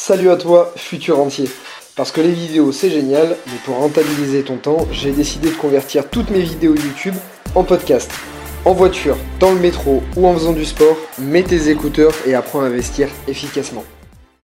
Salut à toi, futur entier. Parce que les vidéos c'est génial, mais pour rentabiliser ton temps, j'ai décidé de convertir toutes mes vidéos YouTube en podcast. En voiture, dans le métro ou en faisant du sport, mets tes écouteurs et apprends à investir efficacement.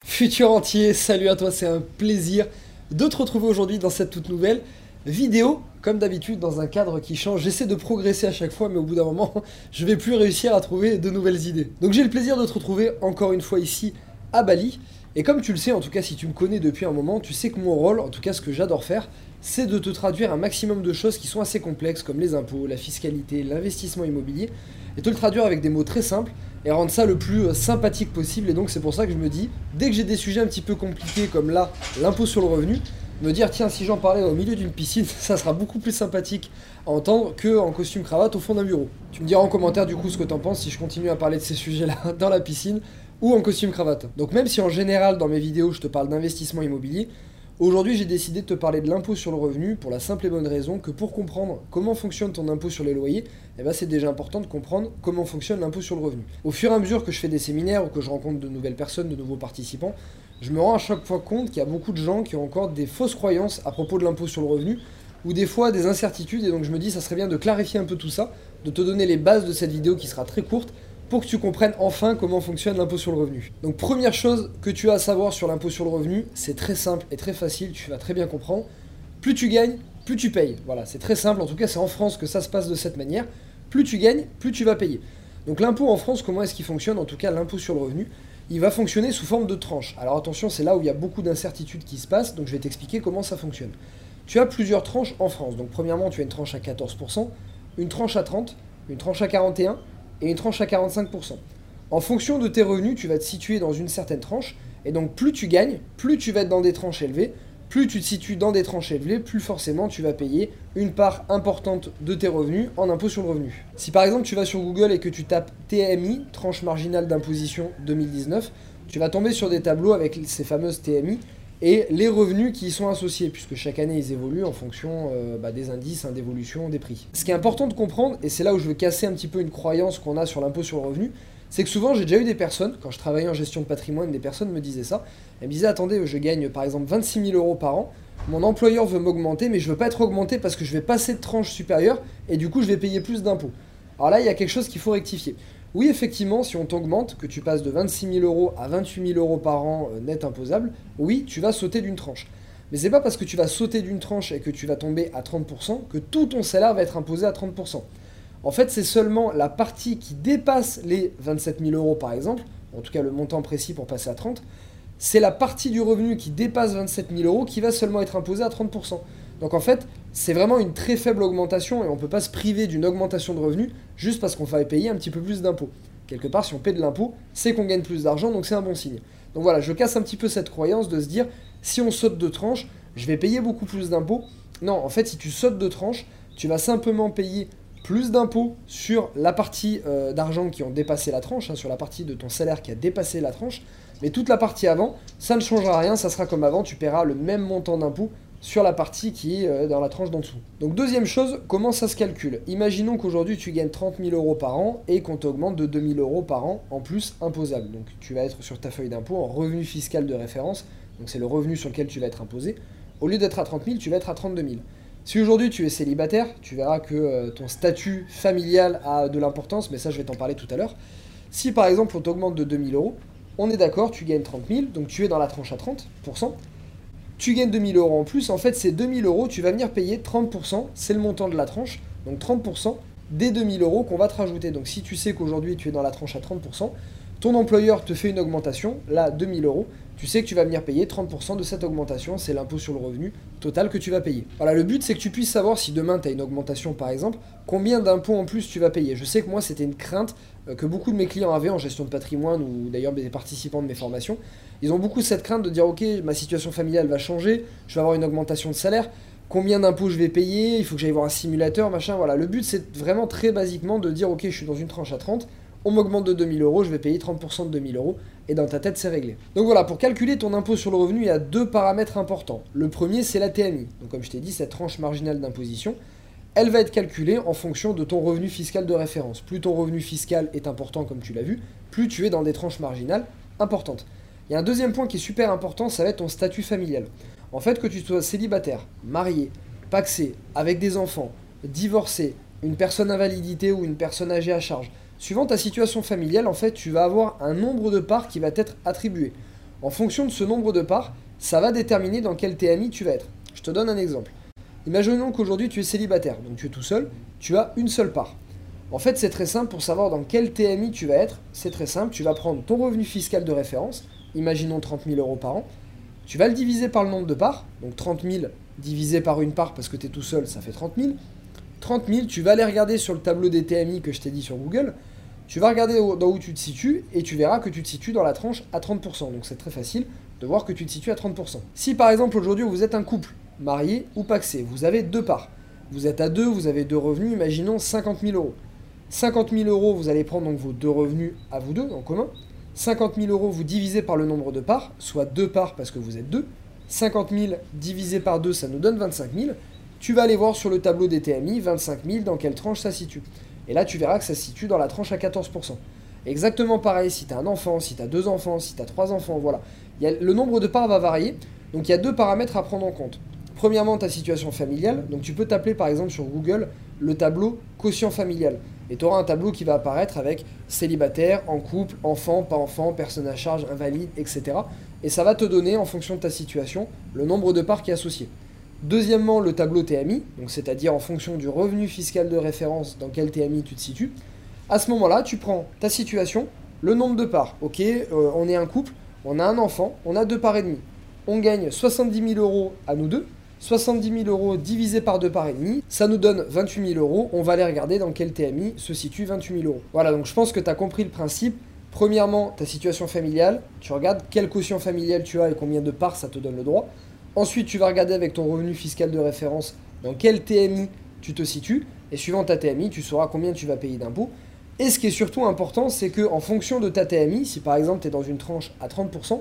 Futur entier, salut à toi, c'est un plaisir de te retrouver aujourd'hui dans cette toute nouvelle vidéo. Comme d'habitude, dans un cadre qui change, j'essaie de progresser à chaque fois, mais au bout d'un moment, je vais plus réussir à trouver de nouvelles idées. Donc j'ai le plaisir de te retrouver encore une fois ici à Bali. Et comme tu le sais, en tout cas si tu me connais depuis un moment, tu sais que mon rôle, en tout cas ce que j'adore faire, c'est de te traduire un maximum de choses qui sont assez complexes comme les impôts, la fiscalité, l'investissement immobilier, et te le traduire avec des mots très simples et rendre ça le plus euh, sympathique possible. Et donc c'est pour ça que je me dis, dès que j'ai des sujets un petit peu compliqués comme là, l'impôt sur le revenu, me dire tiens si j'en parlais au milieu d'une piscine, ça sera beaucoup plus sympathique à entendre que en costume cravate au fond d'un bureau. Tu me diras en commentaire du coup ce que t'en penses si je continue à parler de ces sujets-là dans la piscine ou en costume cravate. Donc même si en général dans mes vidéos je te parle d'investissement immobilier, aujourd'hui j'ai décidé de te parler de l'impôt sur le revenu pour la simple et bonne raison que pour comprendre comment fonctionne ton impôt sur les loyers, eh ben c'est déjà important de comprendre comment fonctionne l'impôt sur le revenu. Au fur et à mesure que je fais des séminaires ou que je rencontre de nouvelles personnes, de nouveaux participants, je me rends à chaque fois compte qu'il y a beaucoup de gens qui ont encore des fausses croyances à propos de l'impôt sur le revenu ou des fois des incertitudes et donc je me dis ça serait bien de clarifier un peu tout ça, de te donner les bases de cette vidéo qui sera très courte pour que tu comprennes enfin comment fonctionne l'impôt sur le revenu. Donc première chose que tu as à savoir sur l'impôt sur le revenu, c'est très simple et très facile, tu vas très bien comprendre. Plus tu gagnes, plus tu payes. Voilà, c'est très simple, en tout cas c'est en France que ça se passe de cette manière. Plus tu gagnes, plus tu vas payer. Donc l'impôt en France, comment est-ce qu'il fonctionne? En tout cas l'impôt sur le revenu, il va fonctionner sous forme de tranches. Alors attention, c'est là où il y a beaucoup d'incertitudes qui se passent, donc je vais t'expliquer comment ça fonctionne. Tu as plusieurs tranches en France. Donc premièrement, tu as une tranche à 14%, une tranche à 30, une tranche à 41 et une tranche à 45%. En fonction de tes revenus, tu vas te situer dans une certaine tranche, et donc plus tu gagnes, plus tu vas être dans des tranches élevées, plus tu te situes dans des tranches élevées, plus forcément tu vas payer une part importante de tes revenus en impôt sur le revenu. Si par exemple tu vas sur Google et que tu tapes TMI, tranche marginale d'imposition 2019, tu vas tomber sur des tableaux avec ces fameuses TMI et les revenus qui y sont associés, puisque chaque année ils évoluent en fonction euh, bah, des indices hein, d'évolution des prix. Ce qui est important de comprendre, et c'est là où je veux casser un petit peu une croyance qu'on a sur l'impôt sur le revenu, c'est que souvent j'ai déjà eu des personnes, quand je travaillais en gestion de patrimoine, des personnes me disaient ça, elles me disaient attendez, je gagne par exemple 26 000 euros par an, mon employeur veut m'augmenter, mais je veux pas être augmenté parce que je vais passer de tranche supérieure, et du coup je vais payer plus d'impôts. Alors là, il y a quelque chose qu'il faut rectifier. Oui, effectivement, si on t'augmente, que tu passes de 26 000 euros à 28 000 euros par an euh, net imposable, oui, tu vas sauter d'une tranche. Mais c'est pas parce que tu vas sauter d'une tranche et que tu vas tomber à 30% que tout ton salaire va être imposé à 30%. En fait, c'est seulement la partie qui dépasse les 27 000 euros par exemple, en tout cas le montant précis pour passer à 30, c'est la partie du revenu qui dépasse 27 000 euros qui va seulement être imposée à 30%. Donc en fait, c'est vraiment une très faible augmentation et on ne peut pas se priver d'une augmentation de revenus juste parce qu'on va payer un petit peu plus d'impôts. Quelque part, si on paie de l'impôt, c'est qu'on gagne plus d'argent, donc c'est un bon signe. Donc voilà, je casse un petit peu cette croyance de se dire, si on saute de tranche, je vais payer beaucoup plus d'impôts. Non, en fait, si tu sautes de tranche, tu vas simplement payer plus d'impôts sur la partie euh, d'argent qui ont dépassé la tranche, hein, sur la partie de ton salaire qui a dépassé la tranche, mais toute la partie avant, ça ne changera rien, ça sera comme avant, tu paieras le même montant d'impôts sur la partie qui est euh, dans la tranche d'en dessous. Donc deuxième chose, comment ça se calcule? Imaginons qu'aujourd'hui tu gagnes 30 000 euros par an et qu'on t'augmente de 2 000 euros par an en plus imposable. Donc tu vas être sur ta feuille d'impôt en revenu fiscal de référence, donc c'est le revenu sur lequel tu vas être imposé. Au lieu d'être à 30 000, tu vas être à 32 000. Si aujourd'hui tu es célibataire, tu verras que euh, ton statut familial a de l'importance, mais ça je vais t'en parler tout à l'heure. Si par exemple on t'augmente de 000 euros, on est d'accord, tu gagnes 30 000, donc tu es dans la tranche à 30%, tu gagnes 2000 euros en plus, en fait ces 2000 euros, tu vas venir payer 30%, c'est le montant de la tranche, donc 30% des 2000 euros qu'on va te rajouter. Donc si tu sais qu'aujourd'hui tu es dans la tranche à 30%, ton employeur te fait une augmentation, là 2000 euros, tu sais que tu vas venir payer 30% de cette augmentation, c'est l'impôt sur le revenu total que tu vas payer. Voilà, le but c'est que tu puisses savoir si demain tu as une augmentation par exemple, combien d'impôts en plus tu vas payer. Je sais que moi c'était une crainte euh, que beaucoup de mes clients avaient en gestion de patrimoine ou d'ailleurs des participants de mes formations. Ils ont beaucoup cette crainte de dire ok, ma situation familiale va changer, je vais avoir une augmentation de salaire, combien d'impôts je vais payer, il faut que j'aille voir un simulateur, machin. Voilà, le but c'est vraiment très basiquement de dire ok, je suis dans une tranche à 30, on m'augmente de 2000 euros, je vais payer 30% de 2000 euros, et dans ta tête c'est réglé. Donc voilà, pour calculer ton impôt sur le revenu, il y a deux paramètres importants. Le premier c'est la TMI, donc comme je t'ai dit, cette tranche marginale d'imposition, elle va être calculée en fonction de ton revenu fiscal de référence. Plus ton revenu fiscal est important, comme tu l'as vu, plus tu es dans des tranches marginales importantes. Il y a un deuxième point qui est super important, ça va être ton statut familial. En fait, que tu sois célibataire, marié, paxé, avec des enfants, divorcé, une personne invalidité ou une personne âgée à charge, suivant ta situation familiale, en fait, tu vas avoir un nombre de parts qui va t'être attribué. En fonction de ce nombre de parts, ça va déterminer dans quel TMI tu vas être. Je te donne un exemple. Imaginons qu'aujourd'hui tu es célibataire, donc tu es tout seul, tu as une seule part. En fait, c'est très simple pour savoir dans quel TMI tu vas être. C'est très simple, tu vas prendre ton revenu fiscal de référence, imaginons 30 000 euros par an, tu vas le diviser par le nombre de parts, donc 30 000 divisé par une part parce que tu es tout seul, ça fait 30 000. 30 000, tu vas aller regarder sur le tableau des TMI que je t'ai dit sur Google, tu vas regarder dans où tu te situes et tu verras que tu te situes dans la tranche à 30%. Donc c'est très facile de voir que tu te situes à 30%. Si par exemple aujourd'hui vous êtes un couple, marié ou paxé, vous avez deux parts. Vous êtes à deux, vous avez deux revenus, imaginons 50 000 euros. 50 000 euros, vous allez prendre donc vos deux revenus à vous deux en commun. 50 000 euros, vous divisez par le nombre de parts, soit deux parts parce que vous êtes deux. 50 000 divisé par deux, ça nous donne 25 000. Tu vas aller voir sur le tableau des TMI, 25 000, dans quelle tranche ça situe. Et là, tu verras que ça se situe dans la tranche à 14%. Exactement pareil si tu as un enfant, si tu as deux enfants, si tu as trois enfants, voilà. le nombre de parts va varier. Donc il y a deux paramètres à prendre en compte. Premièrement, ta situation familiale. Donc tu peux t'appeler par exemple sur Google le tableau quotient familial. Et tu auras un tableau qui va apparaître avec célibataire, en couple, enfant, pas enfant, personne à charge, invalide, etc. Et ça va te donner, en fonction de ta situation, le nombre de parts qui est associé. Deuxièmement, le tableau TMI, c'est-à-dire en fonction du revenu fiscal de référence dans quel TMI tu te situes. À ce moment-là, tu prends ta situation, le nombre de parts. Euh, on est un couple, on a un enfant, on a deux parts et demi. On gagne 70 000 euros à nous deux. 70 000 euros divisé par deux parts et demi, ça nous donne 28 000 euros. On va aller regarder dans quel TMI se situe 28 000 euros. Voilà, donc je pense que tu as compris le principe. Premièrement, ta situation familiale, tu regardes quel quotient familial tu as et combien de parts ça te donne le droit. Ensuite, tu vas regarder avec ton revenu fiscal de référence dans quel TMI tu te situes. Et suivant ta TMI, tu sauras combien tu vas payer d'impôts. Et ce qui est surtout important, c'est que en fonction de ta TMI, si par exemple tu es dans une tranche à 30%,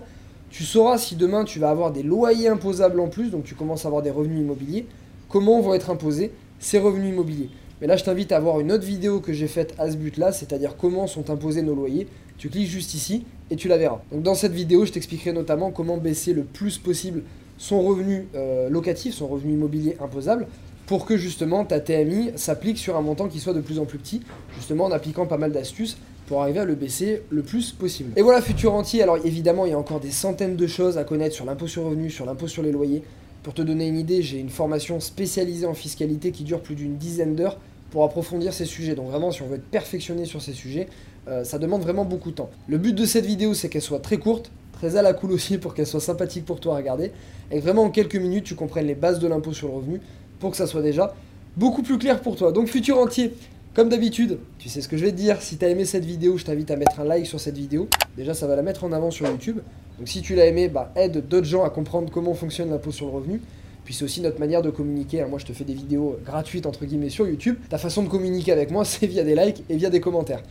tu sauras si demain tu vas avoir des loyers imposables en plus, donc tu commences à avoir des revenus immobiliers, comment vont être imposés ces revenus immobiliers. Mais là, je t'invite à voir une autre vidéo que j'ai faite à ce but-là, c'est-à-dire comment sont imposés nos loyers. Tu cliques juste ici et tu la verras. Donc dans cette vidéo, je t'expliquerai notamment comment baisser le plus possible son revenu euh, locatif, son revenu immobilier imposable, pour que justement ta TMI s'applique sur un montant qui soit de plus en plus petit, justement en appliquant pas mal d'astuces pour arriver à le baisser le plus possible. Et voilà, futur entier, alors évidemment, il y a encore des centaines de choses à connaître sur l'impôt sur revenu, sur l'impôt sur les loyers. Pour te donner une idée, j'ai une formation spécialisée en fiscalité qui dure plus d'une dizaine d'heures pour approfondir ces sujets. Donc vraiment, si on veut être perfectionné sur ces sujets, euh, ça demande vraiment beaucoup de temps. Le but de cette vidéo, c'est qu'elle soit très courte, très à la cool aussi pour qu'elle soit sympathique pour toi à regarder, et vraiment en quelques minutes tu comprennes les bases de l'impôt sur le revenu pour que ça soit déjà beaucoup plus clair pour toi. Donc futur entier, comme d'habitude, tu sais ce que je vais te dire, si tu as aimé cette vidéo, je t'invite à mettre un like sur cette vidéo. Déjà ça va la mettre en avant sur YouTube. Donc si tu l'as aimé, bah, aide d'autres gens à comprendre comment fonctionne l'impôt sur le revenu. Puis c'est aussi notre manière de communiquer. Hein. Moi je te fais des vidéos gratuites entre guillemets sur YouTube. Ta façon de communiquer avec moi, c'est via des likes et via des commentaires.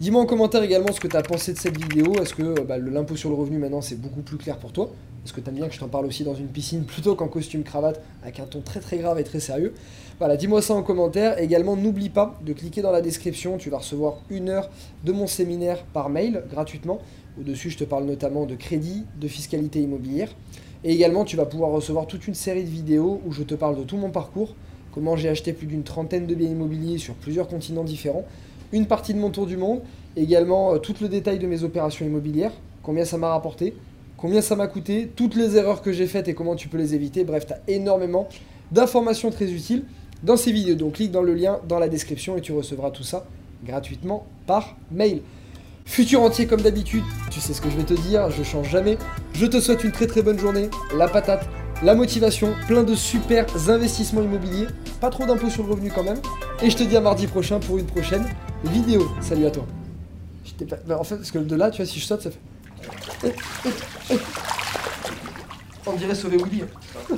Dis-moi en commentaire également ce que tu as pensé de cette vidéo. Est-ce que bah, l'impôt sur le revenu maintenant c'est beaucoup plus clair pour toi? Est-ce que tu aimes bien que je t'en parle aussi dans une piscine plutôt qu'en costume cravate avec un ton très très grave et très sérieux? Voilà, dis-moi ça en commentaire. Également, n'oublie pas de cliquer dans la description. Tu vas recevoir une heure de mon séminaire par mail gratuitement. Au-dessus, je te parle notamment de crédit, de fiscalité immobilière. Et également, tu vas pouvoir recevoir toute une série de vidéos où je te parle de tout mon parcours, comment j'ai acheté plus d'une trentaine de biens immobiliers sur plusieurs continents différents une partie de mon tour du monde, également euh, tout le détail de mes opérations immobilières, combien ça m'a rapporté, combien ça m'a coûté, toutes les erreurs que j'ai faites et comment tu peux les éviter. Bref, tu as énormément d'informations très utiles dans ces vidéos. Donc clique dans le lien dans la description et tu recevras tout ça gratuitement par mail. Futur entier comme d'habitude, tu sais ce que je vais te dire, je change jamais. Je te souhaite une très très bonne journée, la patate, la motivation, plein de super investissements immobiliers, pas trop d'impôts sur le revenu quand même. Et je te dis à mardi prochain pour une prochaine vidéo. Salut à toi. Bah, en fait, parce que de là, tu vois, si je saute, ça fait. On dirait sauver Willy. Hein.